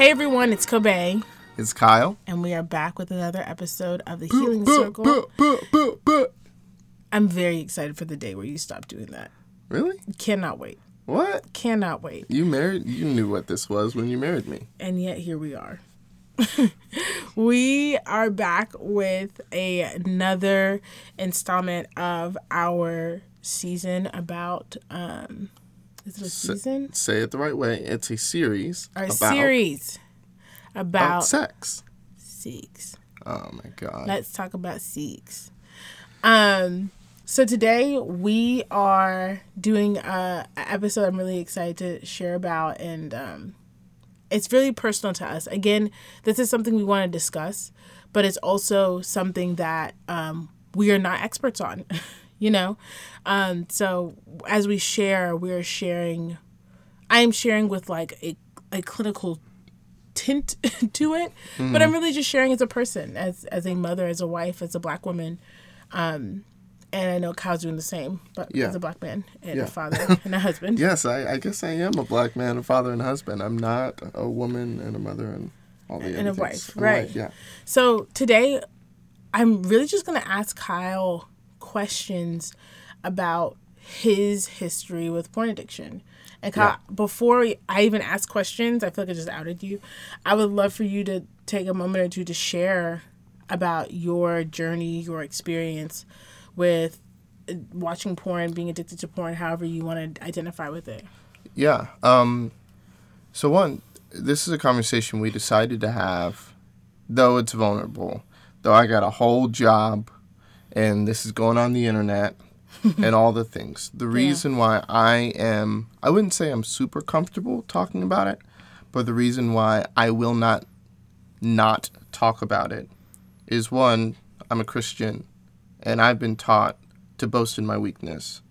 Hey everyone, it's Kobe, It's Kyle. and we are back with another episode of the Healing Circle. I'm very excited for the day where you stop doing that. Really? Cannot wait. What? Cannot wait. You married? You knew what this was when you married me. And yet here we are. we are back with a, another installment of our season about um is it a season? Say it the right way. It's a series Our about, series about about sex. sex. Oh my god. Let's talk about Sikhs. Um, so today we are doing a, a episode I'm really excited to share about, and um, it's really personal to us. Again, this is something we want to discuss, but it's also something that um, we are not experts on. you know, um, so as we share, we're sharing. I am sharing with like a a clinical tint to it but i'm really just sharing as a person as as a mother as a wife as a black woman um and i know kyle's doing the same but Yeah. as a black man and Yeah. a father and a husband yes, I, I guess I am a black man, a father, and husband. I'm not a woman and a mother and all the other things. And a wife. I'm right. Yeah. so today i'm really just going to ask kyle questions about his history with porn addiction and Kyle, before I even ask questions, I feel like I just outed you. I would love for you to take a moment or two to share about your journey, your experience with uh, watching porn, being addicted to porn, however you want to identify with it. Yeah. Um, so one, this is a conversation we decided to have, though it's vulnerable. Though I got a whole job, and this is going on the internet, and all the things. The reason why I am, I wouldn't say I'm super comfortable talking about it, but the reason why I will not not talk about it is one, I'm a Christian, and I've been taught to boast in my weakness.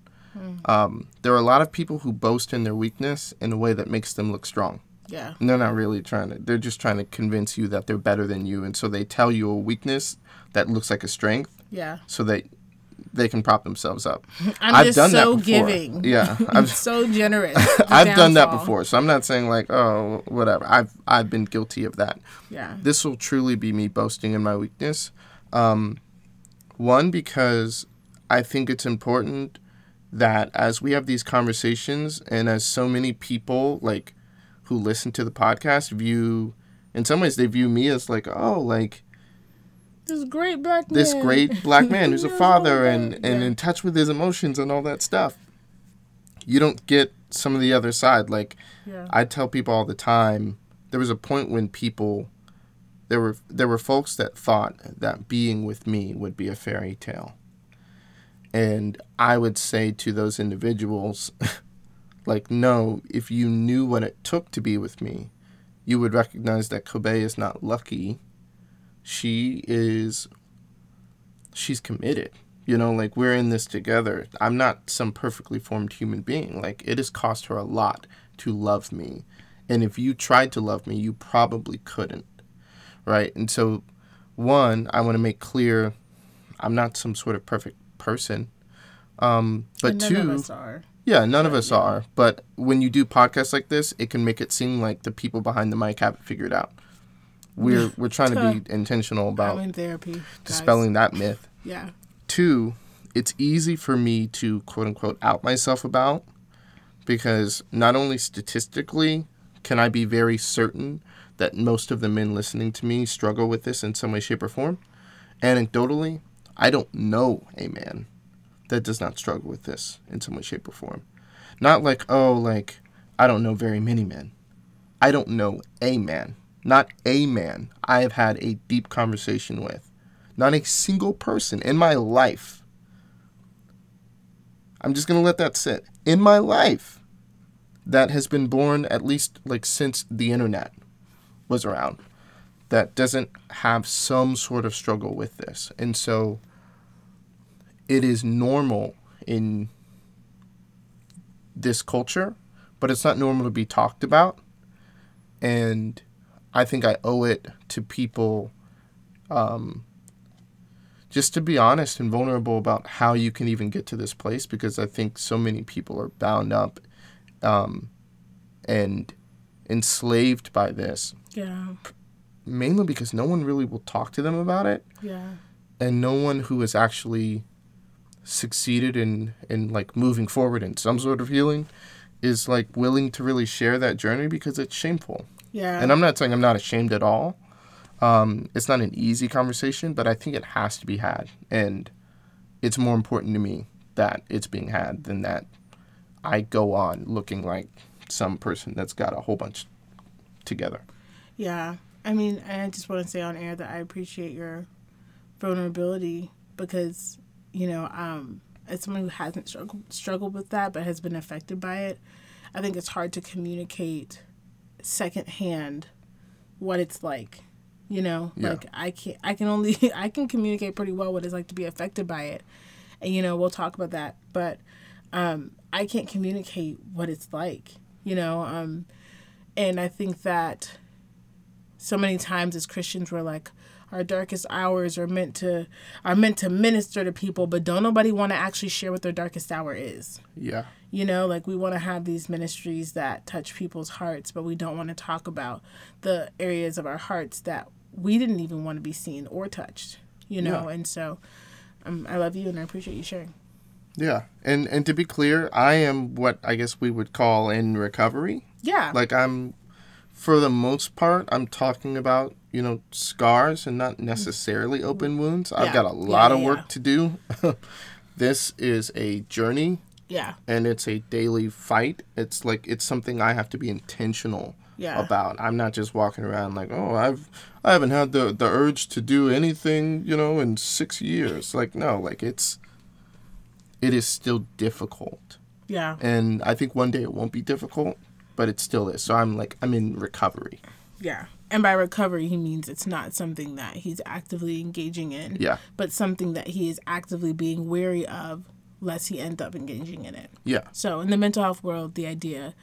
Um, there are a lot of people who boast in their weakness in a way that makes them look strong. Yeah. And they're not really trying to, they're just trying to convince you that they're better than you. And so they tell you a weakness that looks like a strength Yeah. so that they can prop themselves up. I'm I've just done that so before. giving. Yeah. I'm so generous. I've done that before. So I'm not saying like, oh, whatever. I've, I've been guilty of that. Yeah. This will truly be me boasting in my weakness. Um, one, because I think it's important that as we have these conversations and as so many people like who listen to the podcast view in some ways they view me as like oh like This great black man. this great black man who's a father and and in touch with his emotions and all that stuff you don't get some of the other side like Yeah. I tell people all the time there was a point when people there were there were folks that thought that being with me would be a fairy tale. And I would say to those individuals like no, if you knew what it took to be with me, you would recognize that Kobe is not lucky. She is she's committed. You know, like we're in this together. I'm not some perfectly formed human being. Like it has cost her a lot to love me. And if you tried to love me, you probably couldn't. Right? And so one, I want to make clear I'm not some sort of perfect person. Um, but none two, of us are. yeah, none of us are. But when you do podcasts like this, it can make it seem like the people behind the mic have it figured out. We're we're trying to be intentional I'm about in therapy. guys. dispelling that myth. Yeah. Two, it's easy for me to quote unquote out myself about because not only statistically can I be very certain that most of the men listening to me struggle with this in some way, shape, or form. Anecdotally, I don't know a man that does not struggle with this in some way, shape, or form. Not like, oh, like, I don't know very many men. I don't know a man. Not a man I have had a deep conversation with. Not a single person in my life. I'm just going to let that sit. In my life, that has been born at least like since the internet was around, that doesn't have some sort of struggle with this. And so it is normal in this culture, but it's not normal to be talked about. And I think I owe it to people um, just to be honest and vulnerable about how you can even get to this place because I think so many people are bound up um, and enslaved by this, Yeah. mainly because no one really will talk to them about it, Yeah. and no one who has actually succeeded in in like moving forward in some sort of healing is like willing to really share that journey because it's shameful. Yeah. And I'm not saying I'm not ashamed at all. Um, it's not an easy conversation, but I think it has to be had, and it's more important to me that it's being had than that I go on looking like some person that's got a whole bunch together. Yeah. I mean, I just want to say on air that I appreciate your vulnerability because, you know, um, as someone who hasn't struggled struggled with that but has been affected by it, I think it's hard to communicate secondhand what it's like. You know, Yeah. like I can I can only I can communicate pretty well what it's like to be affected by it, and you know we'll talk about that. But um, I can't communicate what it's like. You know, um, and I think that so many times as Christians we're like our darkest hours are meant to are meant to minister to people, but don't nobody want to actually share what their darkest hour is. Yeah. You know, like we want to have these ministries that touch people's hearts, but we don't want to talk about the areas of our hearts that we didn't even want to be seen or touched. You know, Yeah. and so um, I love you and I appreciate you sharing. Yeah. And and to be clear, I am what I guess we would call in recovery. Yeah. Like I'm for the most part I'm talking about, you know, scars and not necessarily open wounds. I've Yeah. got a Yeah, lot of yeah, work yeah. to do. this is a journey yeah. and it's a daily fight. It's like it's something I have to be intentional Yeah. about. I'm not just walking around like, "Oh, I've I haven't had the the urge to do anything, you know, in 6 years." Like no, like it's it is still difficult. Yeah. And I think one day it won't be difficult, but it still is. So I'm like I'm in recovery. Yeah. And by recovery, he means it's not something that he's actively engaging in, Yeah. but something that he is actively being wary of, lest he end up engaging in it. Yeah. So, in the mental health world, the idea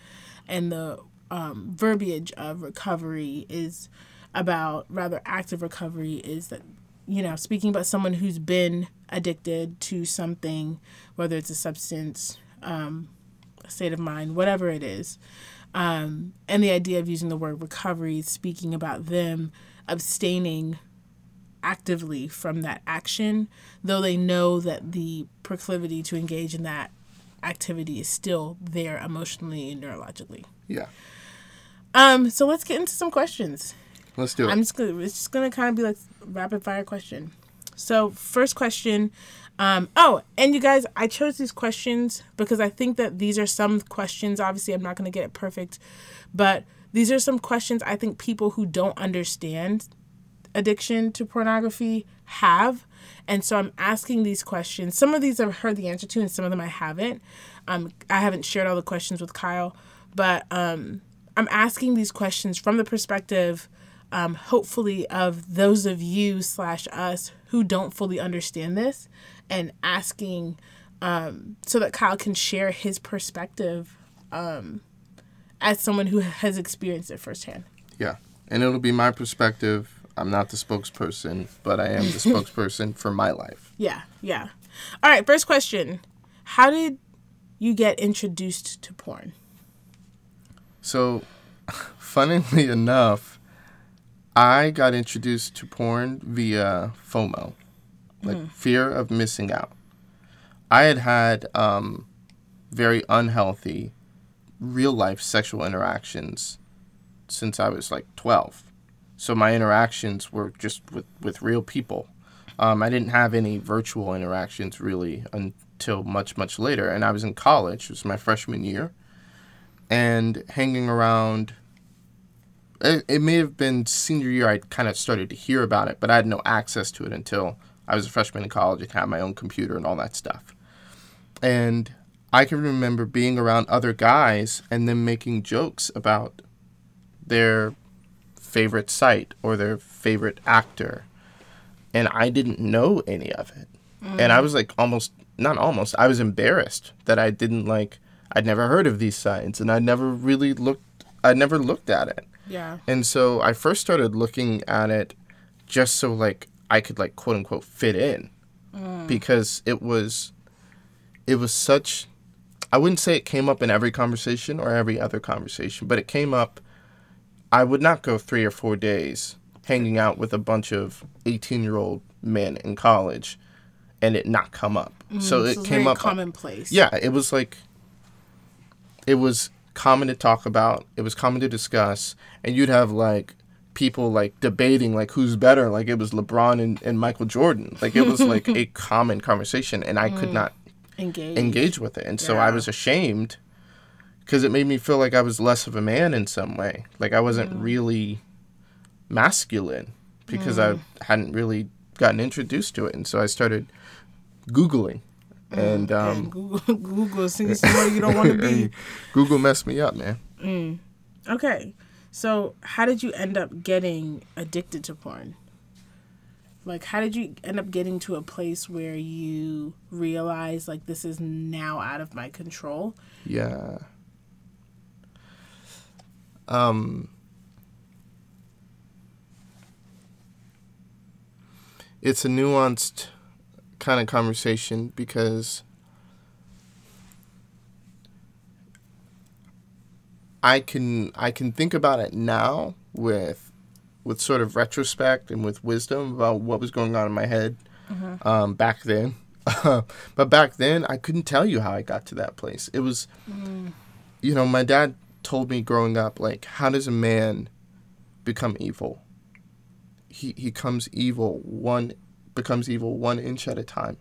and the um, verbiage of recovery is about rather active recovery is that, you know, speaking about someone who's been addicted to something, whether it's a substance, um, a state of mind, whatever it is. Um, and the idea of using the word recovery speaking about them abstaining actively from that action, though they know that the proclivity to engage in that activity is still there emotionally and neurologically. Yeah. Um, so let's get into some questions. Let's do it. I'm just gonna it's just gonna kind of be like rapid fire question. So first question, um, oh, and you guys, I chose these questions because I think that these are some questions. Obviously, I'm not gonna get it perfect, but these are some questions I think people who don't understand addiction to pornography have. And so I'm asking these questions. Some of these I've heard the answer to, and some of them I haven't. Um, I haven't shared all the questions with Kyle, but um, I'm asking these questions from the perspective, um, hopefully, of those of you slash us who don't fully understand this, and asking um, so that Kyle can share his perspective um, as someone who has experienced it firsthand. yeah. And it'll be my perspective. I'm not the spokesperson, but I am the spokesperson for my life. Yeah, yeah. All right, first question. How did you get introduced to porn? So, funnily enough, I got introduced to porn via FOMO, like fear of missing out. I had had um, very unhealthy real life sexual interactions since I was like 12. So my interactions were just with, with real people. Um, I didn't have any virtual interactions really until much, much later. And I was in college, it was my freshman year and hanging around. It, it may have been senior year I kind of started to hear about it, but I had no access to it until I was a freshman in college and had my own computer and all that stuff. And I can remember being around other guys and them making jokes about their favorite site or their favorite actor. And I didn't know any of it. And I mm. was like almost, not almost, I was embarrassed that I didn't like, I'd never heard of these sites and I'd never really looked, I never looked at it. Yeah. And so I first started looking at it just so like I could like quote unquote fit in because it was it was such I wouldn't say it came up in every conversation or every other conversation, but it came up I would not go three or four days hanging out with a bunch of 18 year old men in college and it not come up. so it Mm, it's came very up. commonplace. Yeah, it was like, it was common to talk about, it was common to discuss, and you'd have like people like debating like who's better. Like it was LeBron and, and Michael Jordan. Like it was like a common conversation, and I could not engage. engage with it. And so I was ashamed because it made me feel like I was less of a man in some way. Like I wasn't Mm. really masculine because I hadn't really gotten introduced to it. And so I started Googling. And And um, Google, Google send you somewhere you don't want to be. Google messed me up, man. Okay, so how did you end up getting addicted to porn? Like, how did you end up getting to a place where you realize like this is now out of my control? Yeah. Um It's a nuanced kind of conversation because I can I can think about it now with with sort of retrospect and with wisdom about what was going on in my head um, back then. but back then, I couldn't tell you how I got to that place. It was, you know, my dad told me growing up, like, how does a man become evil? He he comes evil one becomes evil one inch at a time.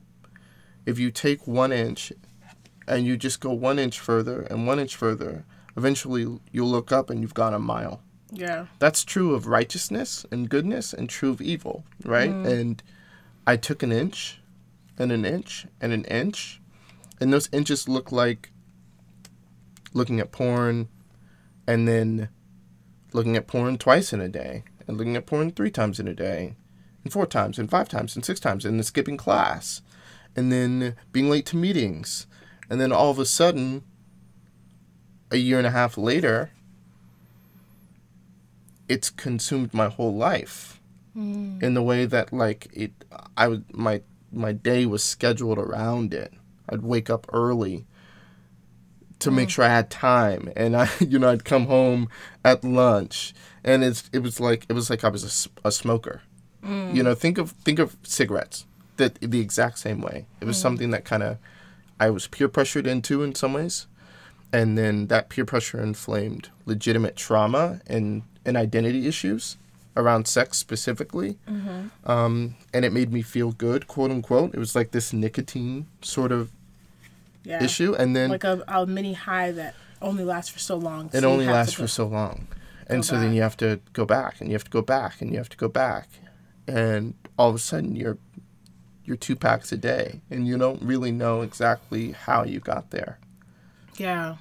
If you take one inch and you just go one inch further and one inch further, eventually you'll look up and you've gone a mile Yeah. that's true of righteousness and goodness and true of evil, right? Mm-hmm. And I took an inch and an inch and an inch, and those inches look like looking at porn and then looking at porn twice in a day and looking at porn three times in a day and four times and five times and six times and then skipping class and then being late to meetings and then all of a sudden a year and a half later it's consumed my whole life hmm. in the way that like it i would my my day was scheduled around it. I'd wake up early to make hmm. sure i had time and i you know i'd come home at lunch and it's it was like it was like i was a, a smoker you know think of think of cigarettes that the exact same way. It was something that kind of i was peer pressured into in some ways and then that peer pressure inflamed legitimate trauma and, and identity issues around sex specifically. Um, and it made me feel good quote unquote. It was like this nicotine sort of Yeah. issue and then Like a, a mini high that only lasts for so long. so it only lasts for so long. And so then you have to go back and you have to go back and you have to go back and all of a sudden you're you're two packs a day and you don't really know exactly how you got there Yeah.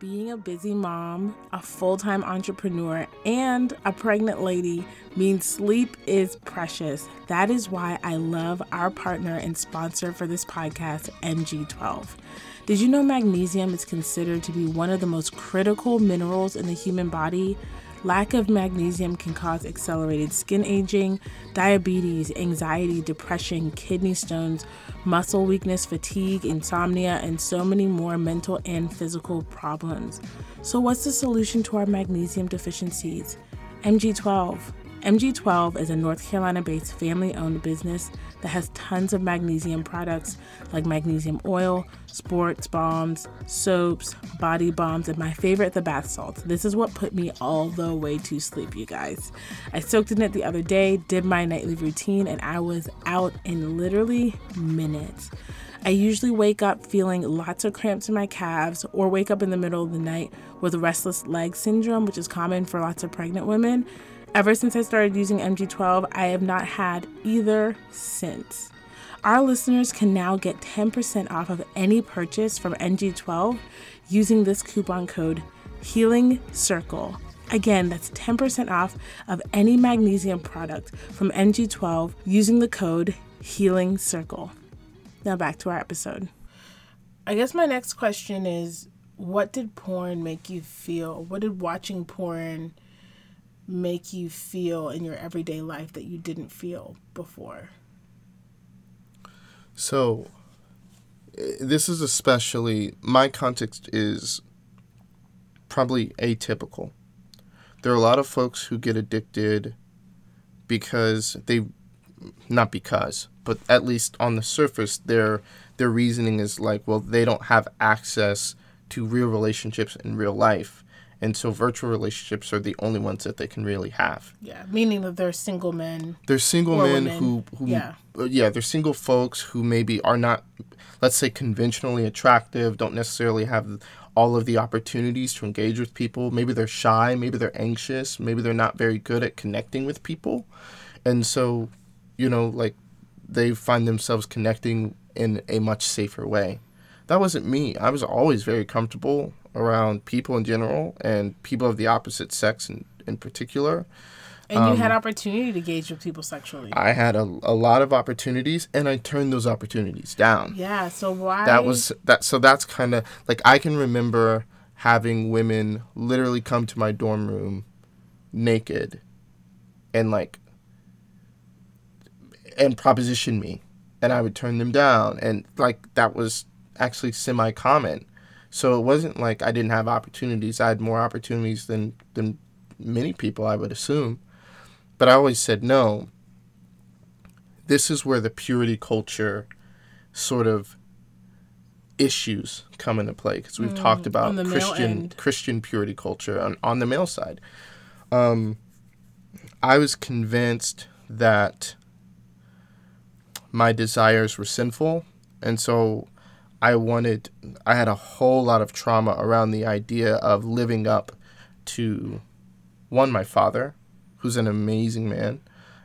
Being a busy mom, a full time entrepreneur, and a pregnant lady means sleep is precious. That is why I love our partner and sponsor for this podcast, MG12. Did you know magnesium is considered to be one of the most critical minerals in the human body? Lack of magnesium can cause accelerated skin aging, diabetes, anxiety, depression, kidney stones, muscle weakness, fatigue, insomnia, and so many more mental and physical problems. So, what's the solution to our magnesium deficiencies? MG12. MG12 is a North Carolina based family owned business that has tons of magnesium products like magnesium oil, sports balms, soaps, body balms, and my favorite, the bath salts. This is what put me all the way to sleep, you guys. I soaked in it the other day, did my nightly routine, and I was out in literally minutes. I usually wake up feeling lots of cramps in my calves or wake up in the middle of the night with restless leg syndrome, which is common for lots of pregnant women. Ever since I started using MG12, I have not had either since. Our listeners can now get 10% off of any purchase from MG12 using this coupon code Healing Circle. Again, that's 10% off of any magnesium product from MG12 using the code Healing Circle. Now back to our episode. I guess my next question is what did porn make you feel? What did watching porn make you feel in your everyday life that you didn't feel before? So, this is especially my context is probably atypical. there are a lot of folks who get addicted because they not because, but at least on the surface their their reasoning is like, well, they don't have access to real relationships in real life. And so virtual relationships are the only ones that they can really have. Yeah, meaning that they're single men. They're single men women. who, who Yeah. uh, yeah, they're single folks who maybe are not, let's say, conventionally attractive, don't necessarily have all of the opportunities to engage with people. Maybe they're shy, maybe they're anxious, maybe they're not very good at connecting with people. And so, you know, like they find themselves connecting in a much safer way. That wasn't me. I was always very comfortable around people in general and people of the opposite sex in, in particular. And you had opportunity to engage with people sexually. Um, I had a, a lot of opportunities and I turned those opportunities down. yeah, so why That was that so that's kind of like I can remember having women literally come to my dorm room naked and like and proposition me and I would turn them down and like that was actually semi common. So it wasn't like I didn't have opportunities. I had more opportunities than than many people I would assume. But I always said no. This is where the purity culture sort of issues come into play because we've talked about Mm, the male Christian. Christian purity culture on, on the male side. Um, I was convinced that my desires were sinful, and so I wanted. I had a whole lot of trauma around the idea of living up to one my father, who's an amazing man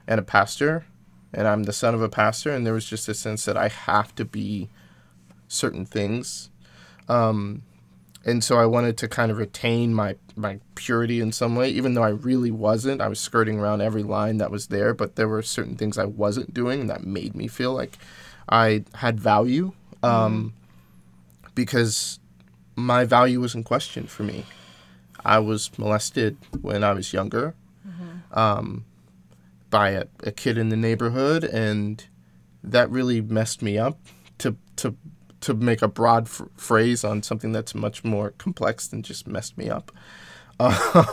and a pastor, and I'm the son of a pastor, and there was just a sense that I have to be certain things. Um, and so I wanted to kind of retain my, my purity in some way, even though I really wasn't. I was skirting around every line that was there, but there were certain things I wasn't doing that made me feel like I had value um, because my value was in question for me. I was molested when I was younger um, by a, a kid in the neighborhood, and that really messed me up. To to to make a broad f- phrase on something that's much more complex than just messed me up.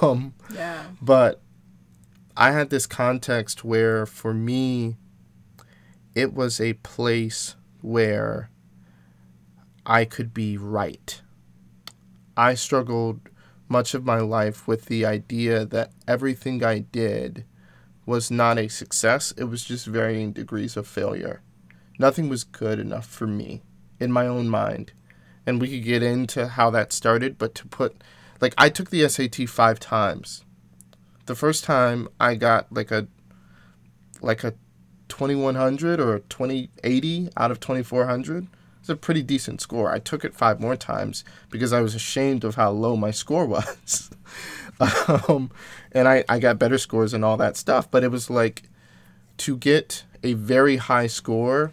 Um, yeah. but I had this context where, for me, it was a place where I could be right. I struggled much of my life with the idea that everything I did was not a success, it was just varying degrees of failure. Nothing was good enough for me in my own mind. And we could get into how that started, but to put, like, I took the SAT five times the first time I got like a like a 2100 or a 2080 out of 2400 it's a pretty decent score. I took it five more times because I was ashamed of how low my score was. Um, and I, I got better scores and all that stuff but it was like to get a very high score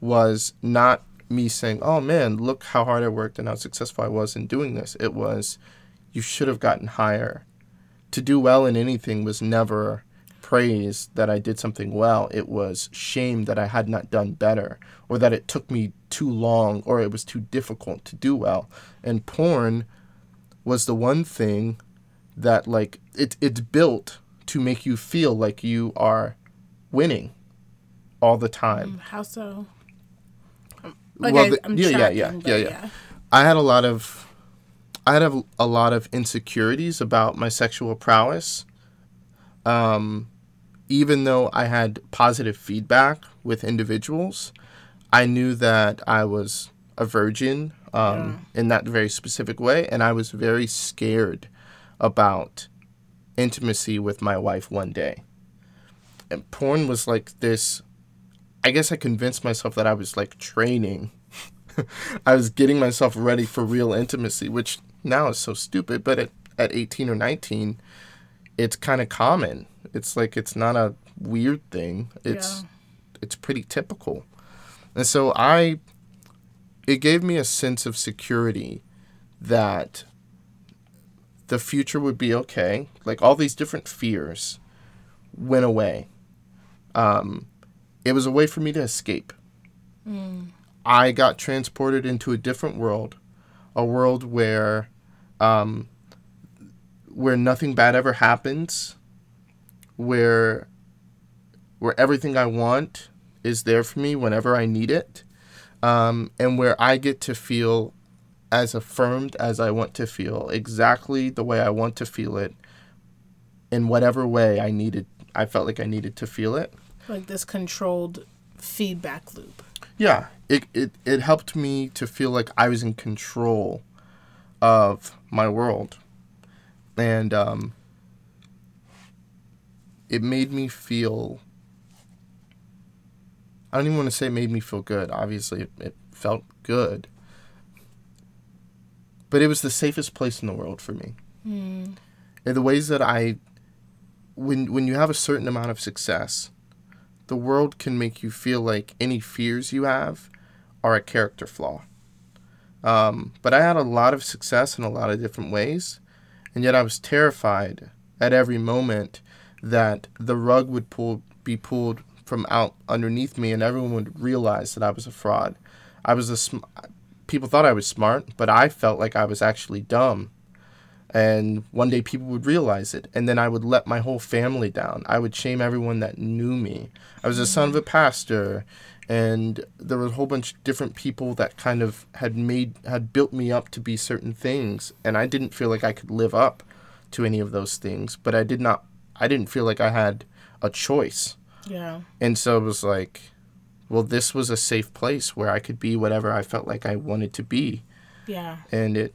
was not me saying oh man look how hard I worked and how successful I was in doing this. It was you should have gotten higher. To do well in anything was never praise that I did something well. It was shame that I had not done better or that it took me too long or it was too difficult to do well. And porn was the one thing that like it it's built to make you feel like you are winning all the time. How so? Okay, Well, the- I'm yeah, yeah, yeah, yeah, yeah. I had a lot of I had a, a lot of insecurities about my sexual prowess. Um, even though I had positive feedback with individuals, I knew that I was a virgin um, in that very specific way, and I was very scared about intimacy with my wife one day. And porn was like this. I guess I convinced myself that I was like training I was getting myself ready for real intimacy, which now is so stupid, but at, at 18 or 19, it's kind of common. It's like it's not a weird thing. It's Yeah. it's pretty typical. And so I it gave me a sense of security that the future would be okay. Like all these different fears went away. Um, it was a way for me to escape. I got transported into a different world, a world where, um, where nothing bad ever happens, where where everything I want is there for me whenever I need it, um, and where I get to feel as affirmed as I want to feel, exactly the way I want to feel it, in whatever way I needed. I felt like I needed to feel it. Like this controlled feedback loop. Yeah, it, it, it helped me to feel like I was in control of my world. And um, it made me feel. I don't even want to say it made me feel good. Obviously, it, it felt good. But it was the safest place in the world for me. Mm. In the ways that I. When, when you have a certain amount of success, the world can make you feel like any fears you have are a character flaw. Um, but I had a lot of success in a lot of different ways, and yet I was terrified at every moment that the rug would pull be pulled from out underneath me, and everyone would realize that I was a fraud. I was a sm- people thought I was smart, but I felt like I was actually dumb. And one day people would realize it, and then I would let my whole family down. I would shame everyone that knew me. I was the son of a pastor, and there was a whole bunch of different people that kind of had made had built me up to be certain things and i didn't feel like i could live up to any of those things but i did not i didn't feel like i had a choice Yeah. and so it was like well this was a safe place where i could be whatever i felt like i wanted to be Yeah. and it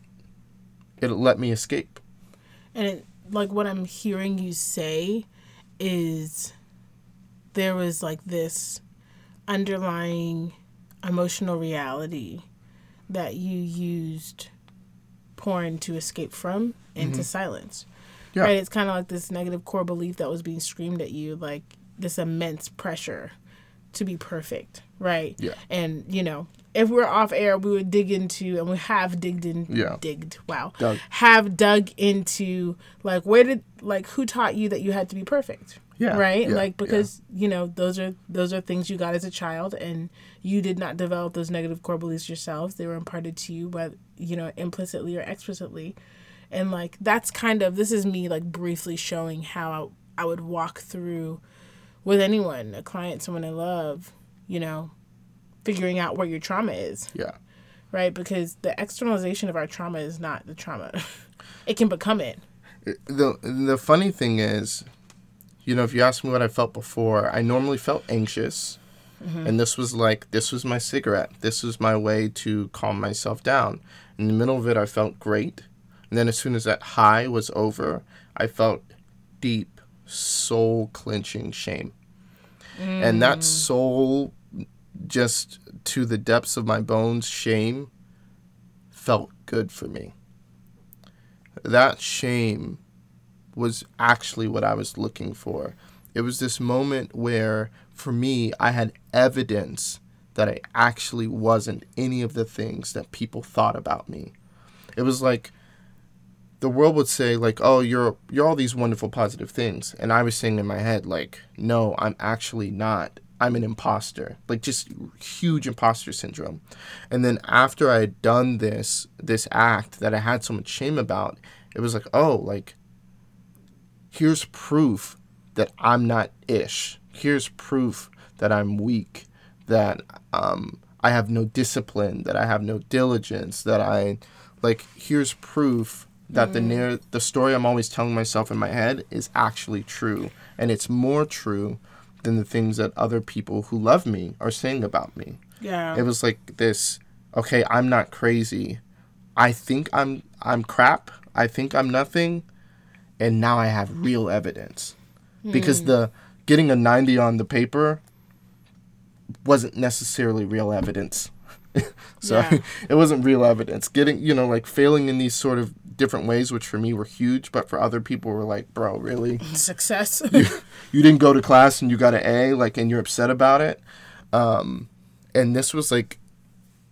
it let me escape And it, like what I'm hearing you say is there was like this underlying emotional reality that you used porn to escape from into mm-hmm. silence. Yeah. Right? It's kind of like this negative core belief that was being screamed at you, like this immense pressure to be perfect, right? Yeah. And, you know, if we're off air, we would dig into, and we have digged in, Yeah. digged, wow, Dug. have dug into, like, where did, like, who taught you that you had to be perfect? Yeah, Right? yeah, like, because, you know, those are, those are things you got as a child, and you did not develop those negative core beliefs yourselves. They were imparted to you, but, you know, implicitly or explicitly. And, like, that's kind of, this is me, like, briefly showing how I, I would walk through with anyone, a client, someone I love, you know, figuring out where your trauma is, yeah right? Because the externalization of our trauma is not the trauma. it can become it. the the funny thing is, you know, if you ask me what I felt before, I normally felt anxious, mm-hmm. and this was like this was my cigarette. This was my way to calm myself down. In the middle of it, I felt great, and then as soon as that high was over, I felt deep, soul clenching shame, and that mm. soul, just to the depths of my bones, shame, felt good for me. That shame was actually what I was looking for. It was this moment where, for me, I had evidence that I actually wasn't any of the things that people thought about me. It was like the world would say like, "Oh, you're you're all these wonderful positive things." And I was saying in my head like, "No, I'm actually not. I'm an imposter." Like just huge imposter syndrome. And then after I had done this this act that I had so much shame about, it was like, "Oh, like here's proof that I'm not ish. Here's proof that I'm weak, that um, I have no discipline, that I have no diligence, that I like. Here's proof that the near the story I'm always telling myself in my head is actually true, and it's more true than the things that other people who love me are saying about me. Yeah. It was like this. Okay, I'm not crazy. I think I'm I'm crap. I think I'm nothing, and now I have real evidence, hmm. because the getting a 90 on the paper wasn't necessarily real evidence. so Yeah. it wasn't real evidence. Getting you know like failing in these sort of different ways, which for me were huge, but for other people were like, bro, really Success. you didn't go to class and you got an A, like, and you're upset about it. Um, and this was like,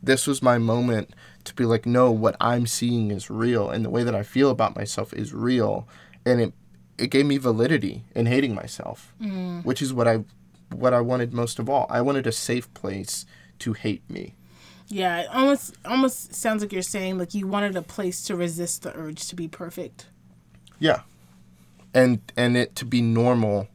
this was my moment to be like, no, what I'm seeing is real, and the way that I feel about myself is real, and it it gave me validity in hating myself, which is what I what I wanted most of all. I wanted a safe place to hate me. Yeah. It almost almost sounds like you're saying like you wanted a place to resist the urge to be perfect. Yeah. And and it to be normal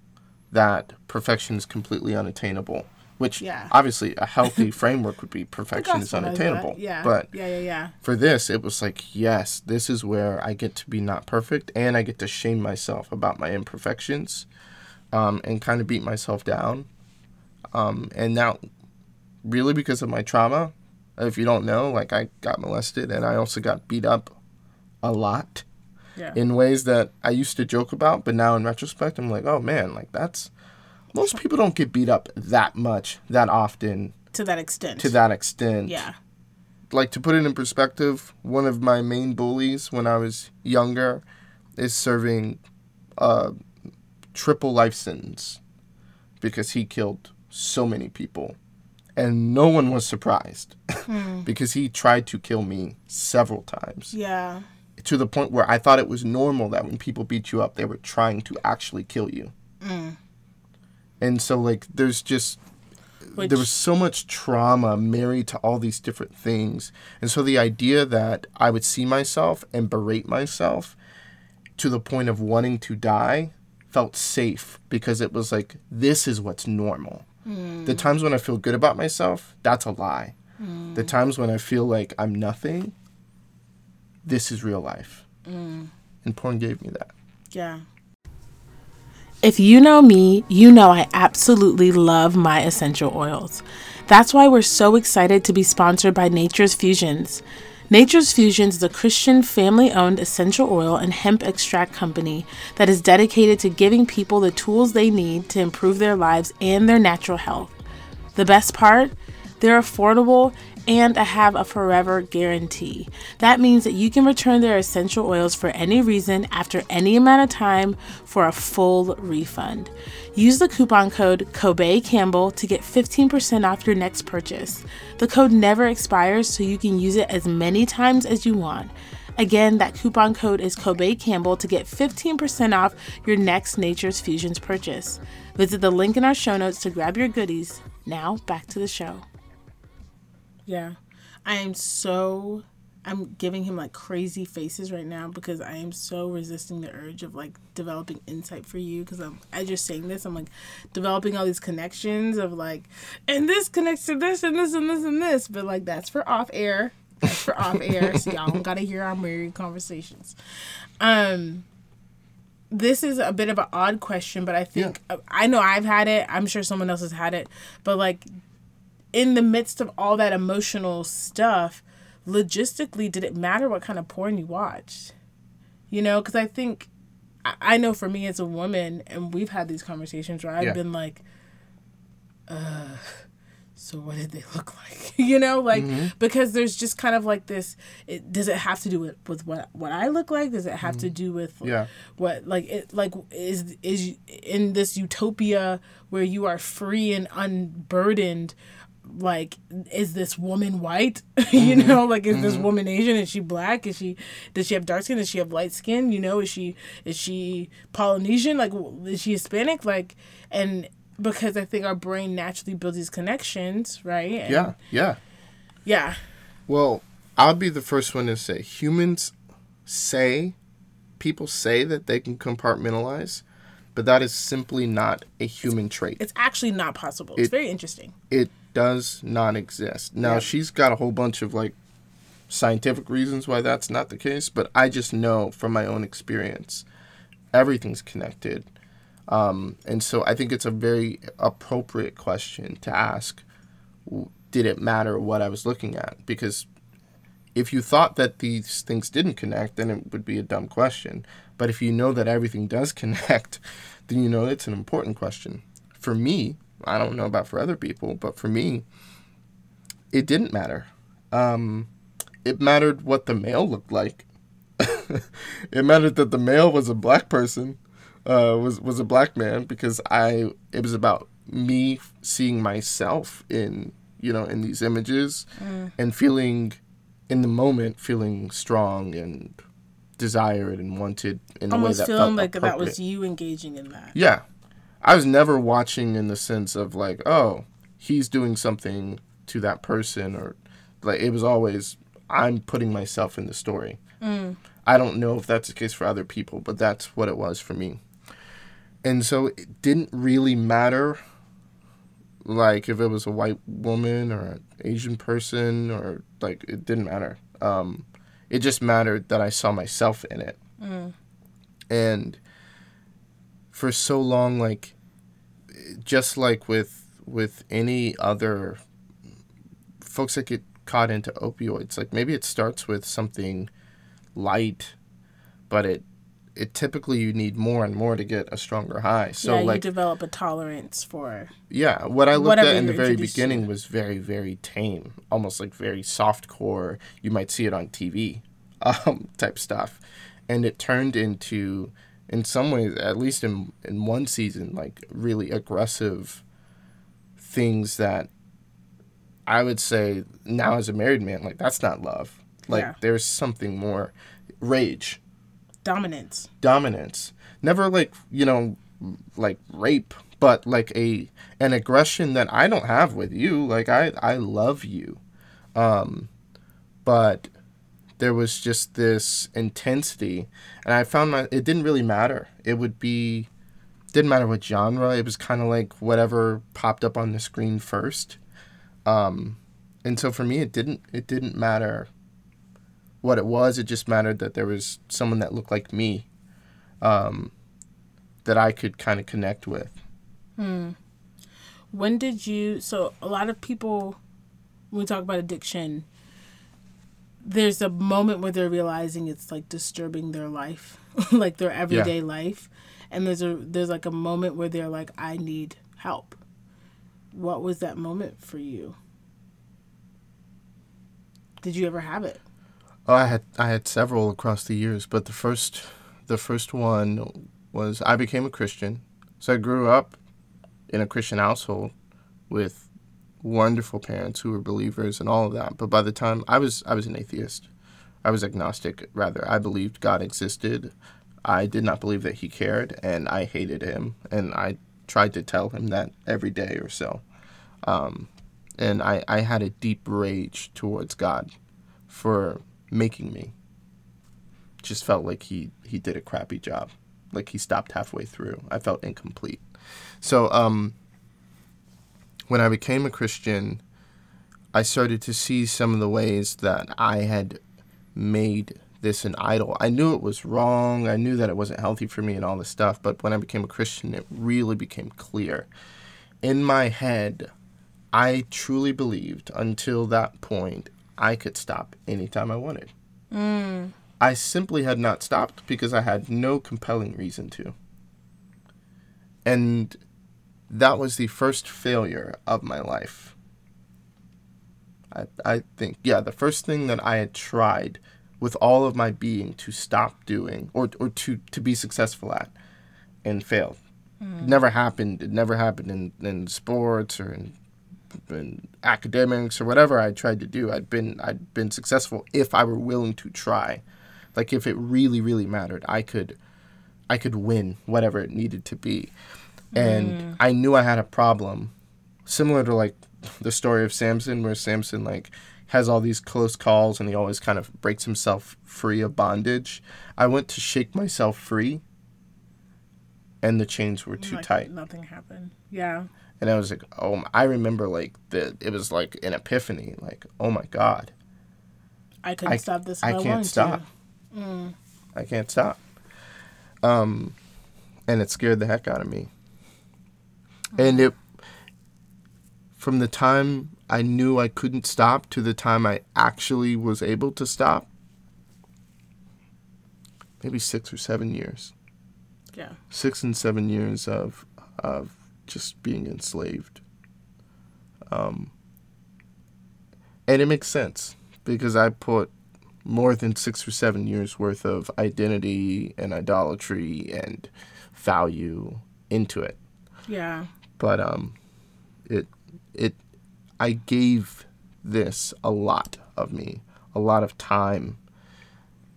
that perfection is completely unattainable. Which Yeah. obviously a healthy framework would be perfection is Gospel knows that. unattainable. Yeah. But yeah, yeah, yeah. for this it was like, yes, this is where I get to be not perfect and I get to shame myself about my imperfections. Um, and kind of beat myself down. Um, and now really because of my trauma, if you don't know, like I got molested and I also got beat up a lot Yeah. in ways that I used to joke about, but now in retrospect, I'm like, oh man, like that's most people don't get beat up that much, that often, to that extent. to that extent. Yeah. Like to put it in perspective, one of my main bullies when I was younger is serving a triple life sentence because he killed so many people. And no one was surprised hmm. because he tried to kill me several times Yeah. to the point where I thought it was normal that when people beat you up, they were trying to actually kill you. Hmm. And so, like, there's just Which, there was so much trauma married to all these different things, and so the idea that I would see myself and berate myself to the point of wanting to die felt safe because it was like this is what's normal. The hmm. times when I feel good about myself, that's a lie. Hmm. The times when I feel like I'm nothing, this is real life. Hmm. And porn gave me that. Yeah. If you know me, you know I absolutely love my essential oils. That's why we're so excited to be sponsored by Nature's Fusions. Nature's Fusions is a Christian family owned essential oil and hemp extract company that is dedicated to giving people the tools they need to improve their lives and their natural health. The best part? They're affordable and I have a forever guarantee. That means that you can return their essential oils for any reason after any amount of time for a full refund. Use the coupon code Kobe Campbell to get 15% off your next purchase. The code never expires, so you can use it as many times as you want. Again, that coupon code is Kobe Campbell to get 15% off your next Nature's Fusions purchase. Visit the link in our show notes to grab your goodies. Now, back to the show. Yeah. I am so I'm giving him like crazy faces right now because I am so resisting the urge of like developing insight for you because I'm as you're saying this I'm like developing all these connections of like and this connects to this and this and this and this but like that's for off air. That's for off air so y'all don't gotta hear our married conversations. Um this is a bit of an odd question but I think I know I've had it. I'm sure someone else has had it. But like in the midst of all that emotional stuff, logistically, did it matter what kind of porn you watched? You know, because I think, I, know for me as a woman, and we've had these conversations where I've Yeah. been like, uh, so what did they look like? you know, like, because there's just kind of like this, it, does it have to do with, with what, what I look like? Does it have to do with Yeah. what like it like is is in this utopia where you are free and unburdened like is this woman white? You mm-hmm. know like is this mm-hmm. woman asian? Is she black? Is she does she have dark skin? Does she have light skin? You know is she is she polynesian? Like is she hispanic? Like and because i think our brain naturally builds these connections right? And- Yeah. Yeah. yeah. Well, I'll be the first one to say humans say, people say that they can compartmentalize, but that is simply not a human trait. it's actually not possible. It's very interesting. It does not exist. Now, Yeah. she's got a whole bunch of like scientific reasons why that's not the case, but I just know from my own experience, everything's connected. Um, and so I think it's a very appropriate question to ask did it matter what I was looking at? Because if you thought that these things didn't connect, then it would be a dumb question. But if you know that everything does connect, then you know it's an important question. For me, I don't know about for other people, but for me, it didn't matter. Um, it mattered what the male looked like. it mattered that the male was a black person, uh, was was a black man because I. It was about me seeing myself in you know in these images and feeling in the moment feeling strong and desired and wanted in a way almost that feeling felt like that was you engaging in that Yeah. I was never watching in the sense of like, oh, he's doing something to that person or like it was always I'm putting myself in the story. I don't know if that's the case for other people, but that's what it was for me. And so it didn't really matter like if it was a white woman or an Asian person or like it didn't matter. Um, it just mattered that I saw myself in it. Mm. And for so long, like just like with with any other folks that get caught into opioids, like maybe it starts with something light, but it it typically you need more and more to get a stronger high. So yeah, like you develop a tolerance for Yeah, what I looked at in the very beginning to. was very very tame, almost like very soft core. You might see it on TV, um, type stuff, and it turned into, in some ways, at least in in one season, like really aggressive things that I would say now as a married man, like that's not love. Like yeah. there's something more. Rage. Dominance. Dominance. Never like you know like rape but like a an aggression that i don't have with you. Like i i love you. Um but there was just this intensity and i found my it didn't really matter it would be didn't matter what genre it was kind of like whatever popped up on the screen first um and so for me it didn't it didn't matter what it was. It just mattered that there was someone that looked like me um, that I could kind of connect with. Hmm. When did you? So a lot of people, when we talk about addiction, there's a moment where they're realizing it's like disturbing their life, like their everyday yeah. life, and there's a there's like a moment where they're like, I need help. What was that moment for you? Did you ever have it? Oh, I had I had several across the years, but the first the first one was I became a Christian. So I grew up in a Christian household with wonderful parents who were believers and all of that. But by the time I was I was an atheist. I was agnostic rather. I believed God existed. I did not believe that he cared and I hated him and I tried to tell him that every day or so. Um, and I, I had a deep rage towards God for making me. Just felt like he he did a crappy job. Like he stopped halfway through. I felt incomplete. So um when I became a Christian, I started to see some of the ways that I had made this an idol. I knew it was wrong. I knew that it wasn't healthy for me and all this stuff. But when I became a Christian, it really became clear. In my head, I truly believed until that point I could stop anytime I wanted. Mm. I simply had not stopped because I had no compelling reason to. And that was the first failure of my life. I, I think, yeah, the first thing that I had tried with all of my being to stop doing or, or to, to be successful at and failed. Mm. It never happened. It never happened in, in sports or in in academics or whatever I tried to do, I'd been I'd been successful if I were willing to try. Like if it really really mattered, I could I could win whatever it needed to be. And mm. I knew I had a problem similar to like the story of Samson where Samson like has all these close calls and he always kind of breaks himself free of bondage. I went to shake myself free and the chains were too like, tight. Nothing happened. Yeah and I was like, oh, I remember like the it was like an epiphany, like oh my god, I couldn't I, stop this. I, I can't stop. Mm. I can't stop. Um, and it scared the heck out of me. And it, from the time I knew I couldn't stop to the time I actually was able to stop, maybe six or seven years. Yeah. Six and seven years of of just being enslaved. Um, and it makes sense because I put more than six or seven years worth of identity and idolatry and value into it. Yeah. But um, it it I gave this a lot of me, a lot of time,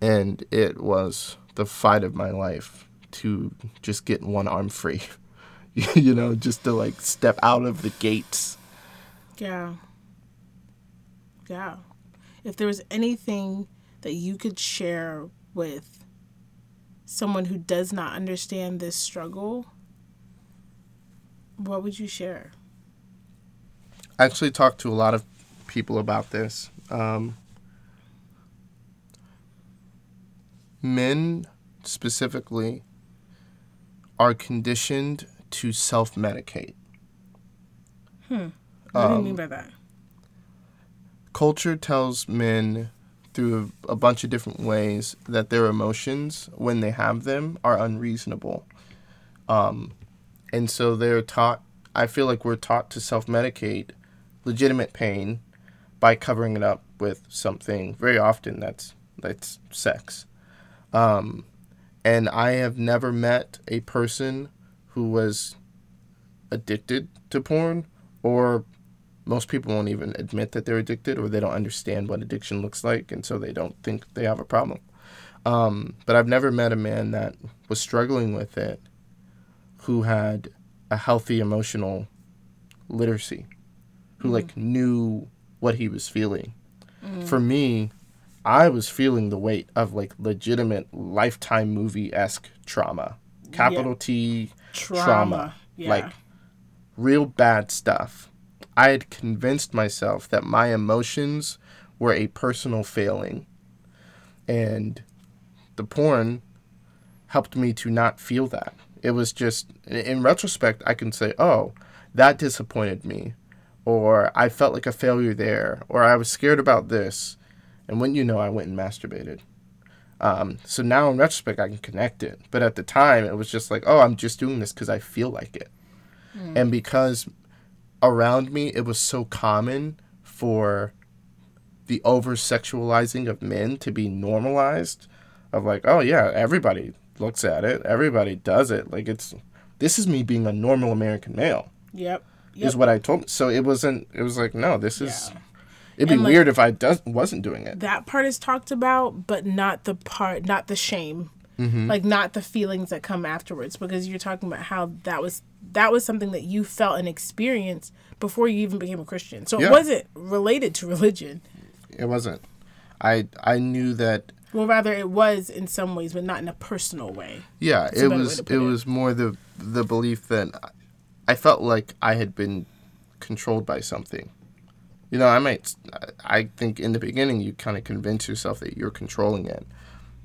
and it was the fight of my life to just get one arm free. you know, just to like step out of the gates. Yeah. Yeah. If there was anything that you could share with someone who does not understand this struggle, what would you share? I actually talked to a lot of people about this. Um, men specifically are conditioned to self medicate. Hmm. What do you mean by that? Culture tells men through a, a bunch of different ways that their emotions, when they have them, are unreasonable. Um, and so they're taught, I feel like we're taught to self medicate legitimate pain by covering it up with something. Very often that's, that's sex. Um, and I have never met a person who was addicted to porn or most people won't even admit that they're addicted or they don't understand what addiction looks like and so they don't think they have a problem um, but i've never met a man that was struggling with it who had a healthy emotional literacy who mm. like knew what he was feeling mm. for me i was feeling the weight of like legitimate lifetime movie-esque trauma capital yeah. t trauma, trauma. Yeah. like real bad stuff I had convinced myself that my emotions were a personal failing. And the porn helped me to not feel that. It was just, in retrospect, I can say, oh, that disappointed me. Or I felt like a failure there. Or I was scared about this. And when you know, I went and masturbated. Um, so now in retrospect, I can connect it. But at the time, it was just like, oh, I'm just doing this because I feel like it. Mm. And because around me, it was so common for the over sexualizing of men to be normalized of like, oh yeah, everybody looks at it, everybody does it. Like it's this is me being a normal American male. Yep. yep. Is what I told. So it wasn't. It was like, no, this is. Yeah. It'd be like, weird if I does, wasn't doing it. That part is talked about, but not the part, not the shame, mm-hmm. like not the feelings that come afterwards. Because you're talking about how that was that was something that you felt and experienced before you even became a Christian. So yeah. it wasn't related to religion. It wasn't. I I knew that. Well, rather it was in some ways, but not in a personal way. Yeah, it was. It, it was more the the belief that I felt like I had been controlled by something. You know, I might. I think in the beginning you kind of convince yourself that you're controlling it,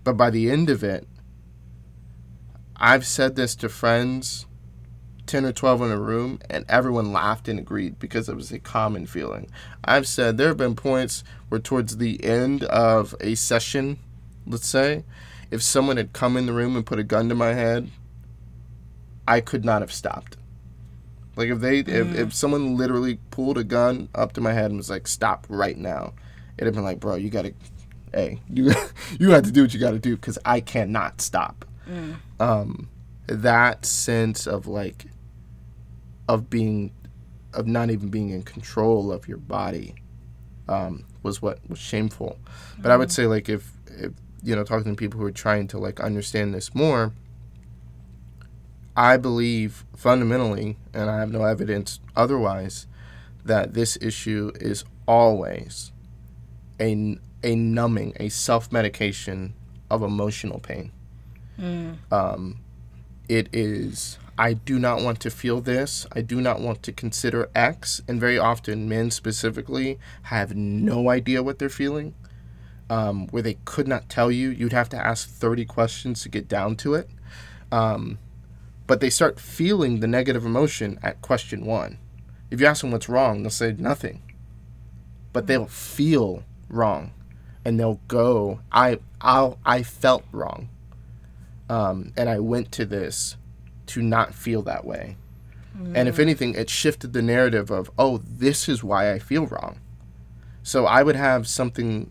but by the end of it, I've said this to friends 10 or 12 in a room and everyone laughed and agreed because it was a common feeling. I've said there have been points where, towards the end of a session, let's say, if someone had come in the room and put a gun to my head, I could not have stopped. Like if they, mm. if, if someone literally pulled a gun up to my head and was like, "Stop right now," it'd have been like, "Bro, you gotta, hey, you, you have to do what you gotta do because I cannot stop." Mm. Um, that sense of like of being of not even being in control of your body um, was what was shameful. But mm-hmm. I would mm-hmm. say like if, if you know talking to people who are trying to like understand this more, I believe fundamentally, and I have no evidence otherwise, that this issue is always a a numbing, a self medication of emotional pain. Mm. Um, it is I do not want to feel this. I do not want to consider X. And very often, men specifically have no idea what they're feeling, um, where they could not tell you. You'd have to ask 30 questions to get down to it. Um, but they start feeling the negative emotion at question one. If you ask them what's wrong, they'll say nothing. But they'll feel wrong. And they'll go, I, i I felt wrong. Um, and I went to this to not feel that way. Mm. And if mm. anything, it shifted the narrative of, oh, this is why I feel wrong. So I would have something,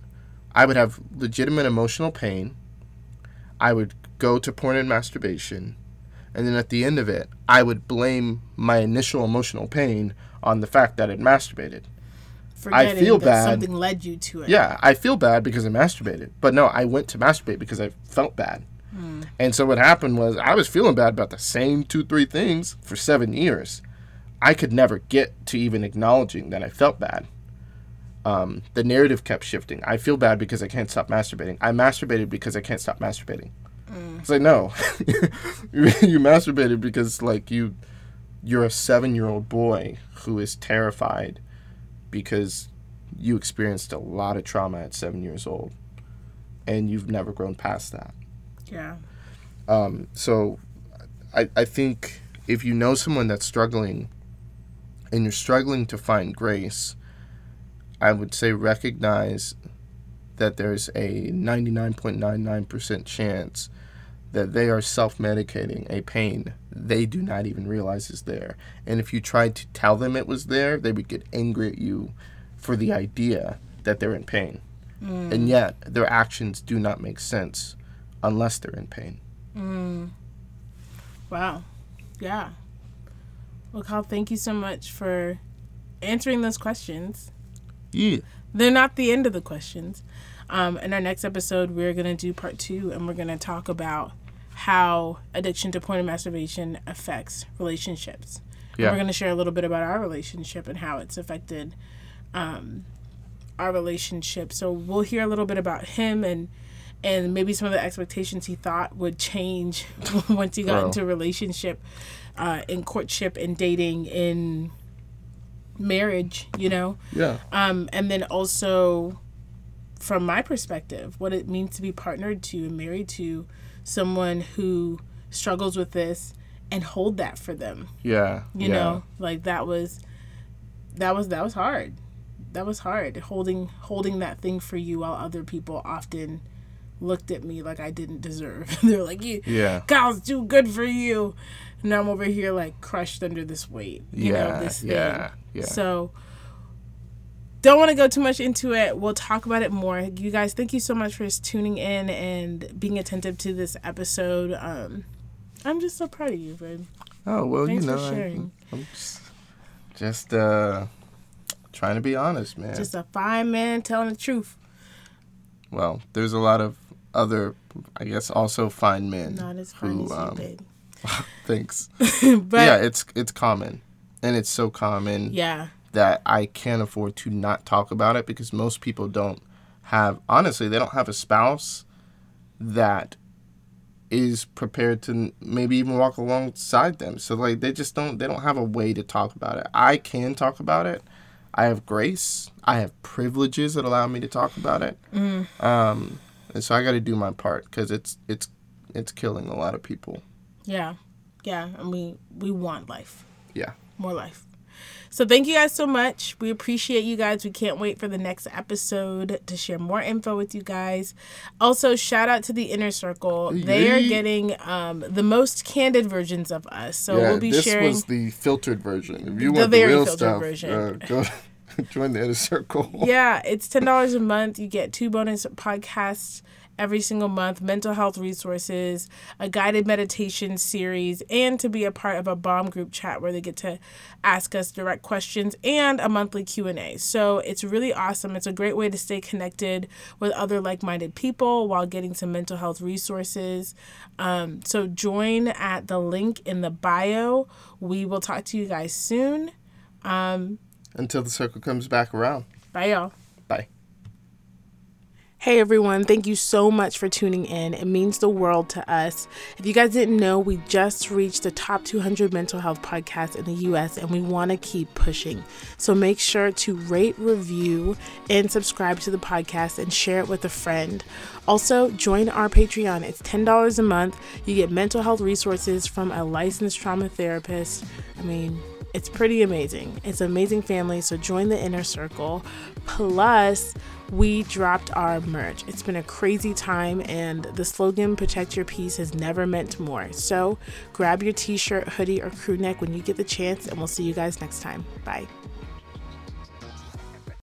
I would have legitimate emotional pain. I would go to porn and masturbation. And then at the end of it, I would blame my initial emotional pain on the fact that I masturbated. Forgetting I feel bad. Something led you to it. Yeah, I feel bad because I masturbated. But no, I went to masturbate because I felt bad. Mm. And so what happened was I was feeling bad about the same two, three things for seven years. I could never get to even acknowledging that I felt bad. Um, the narrative kept shifting. I feel bad because I can't stop masturbating. I masturbated because I can't stop masturbating. It's like no, you masturbated because like you, you're a seven year old boy who is terrified because you experienced a lot of trauma at seven years old, and you've never grown past that. Yeah. Um, so, I I think if you know someone that's struggling, and you're struggling to find grace, I would say recognize that there's a 99.99% chance that they are self medicating a pain they do not even realize is there. And if you tried to tell them it was there, they would get angry at you for the idea that they're in pain. Mm. And yet, their actions do not make sense unless they're in pain. Mm. Wow. Yeah. Well, Kyle, thank you so much for answering those questions. Yeah. They're not the end of the questions. Um, in our next episode, we're going to do part two and we're going to talk about how addiction to porn and masturbation affects relationships. And Yeah. We're going to share a little bit about our relationship and how it's affected um, our relationship. So we'll hear a little bit about him and and maybe some of the expectations he thought would change once he got Bro. into a relationship, uh, in courtship, in dating, in marriage. You know Yeah. um, and then also from my perspective what it means to be partnered to and married to someone who struggles with this and hold that for them Yeah. you yeah. know like that was that was that was hard that was hard holding holding that thing for you while other people often looked at me like i didn't deserve they're like you Yeah. Kyle's too good for you and i'm over here like crushed under this weight you know Yeah, this thing yeah, yeah. so don't want to go too much into it. We'll talk about it more. You guys, thank you so much for tuning in and being attentive to this episode. Um, I'm just so proud of you, babe. Oh well, Thanks you know, I, sharing. am just, just uh, trying to be honest, man. Just a fine man telling the truth. well, there's a lot of other, I guess, also fine men. Not as fine who, as you, um, babe. Thanks. but yeah, it's it's common, and it's so common yeah, that I can't afford to not talk about it because most people don't have. Honestly, they don't have a spouse that is prepared to maybe even walk alongside them. So like they just don't they don't have a way to talk about it. I can talk about it. I have grace. I have privileges that allow me to talk about it. Um, and so I got to do my part because it's it's it's killing a lot of people. yeah, yeah. And we we want life. Yeah. more life. So thank you guys so much. We appreciate you guys. We can't wait for the next episode to share more info with you guys. Also, shout out to the inner circle. They are getting um, the most candid versions of us. So yeah, we'll be this sharing. This was the filtered version. If you The want the, very real filtered stuff, version. Uh, go join the inner circle. yeah, it's ten dollars a month. You get two bonus podcasts every single month, mental health resources, a guided meditation series, and to be a part of a bomb group chat where they get to ask us direct questions and a monthly Q&A. So, it's really awesome. It's a great way to stay connected with other like-minded people while getting some mental health resources. Um, so join at the link in the bio. We will talk to you guys soon. Until the circle comes back around. Bye y'all. Bye. Hey everyone, thank you so much for tuning in. It means the world to us. If you guys didn't know, we just reached the top 200 mental health podcasts in the US and we want to keep pushing. So make sure to rate, review, and subscribe to the podcast and share it with a friend. Also, join our Patreon. It's $10 a month. You get mental health resources from a licensed trauma therapist. I mean, it's pretty amazing. It's an amazing family, so join the inner circle. Plus, we dropped our merch. It's been a crazy time, and the slogan Protect Your Peace has never meant more. So grab your t shirt, hoodie, or crew neck when you get the chance, and we'll see you guys next time. Bye.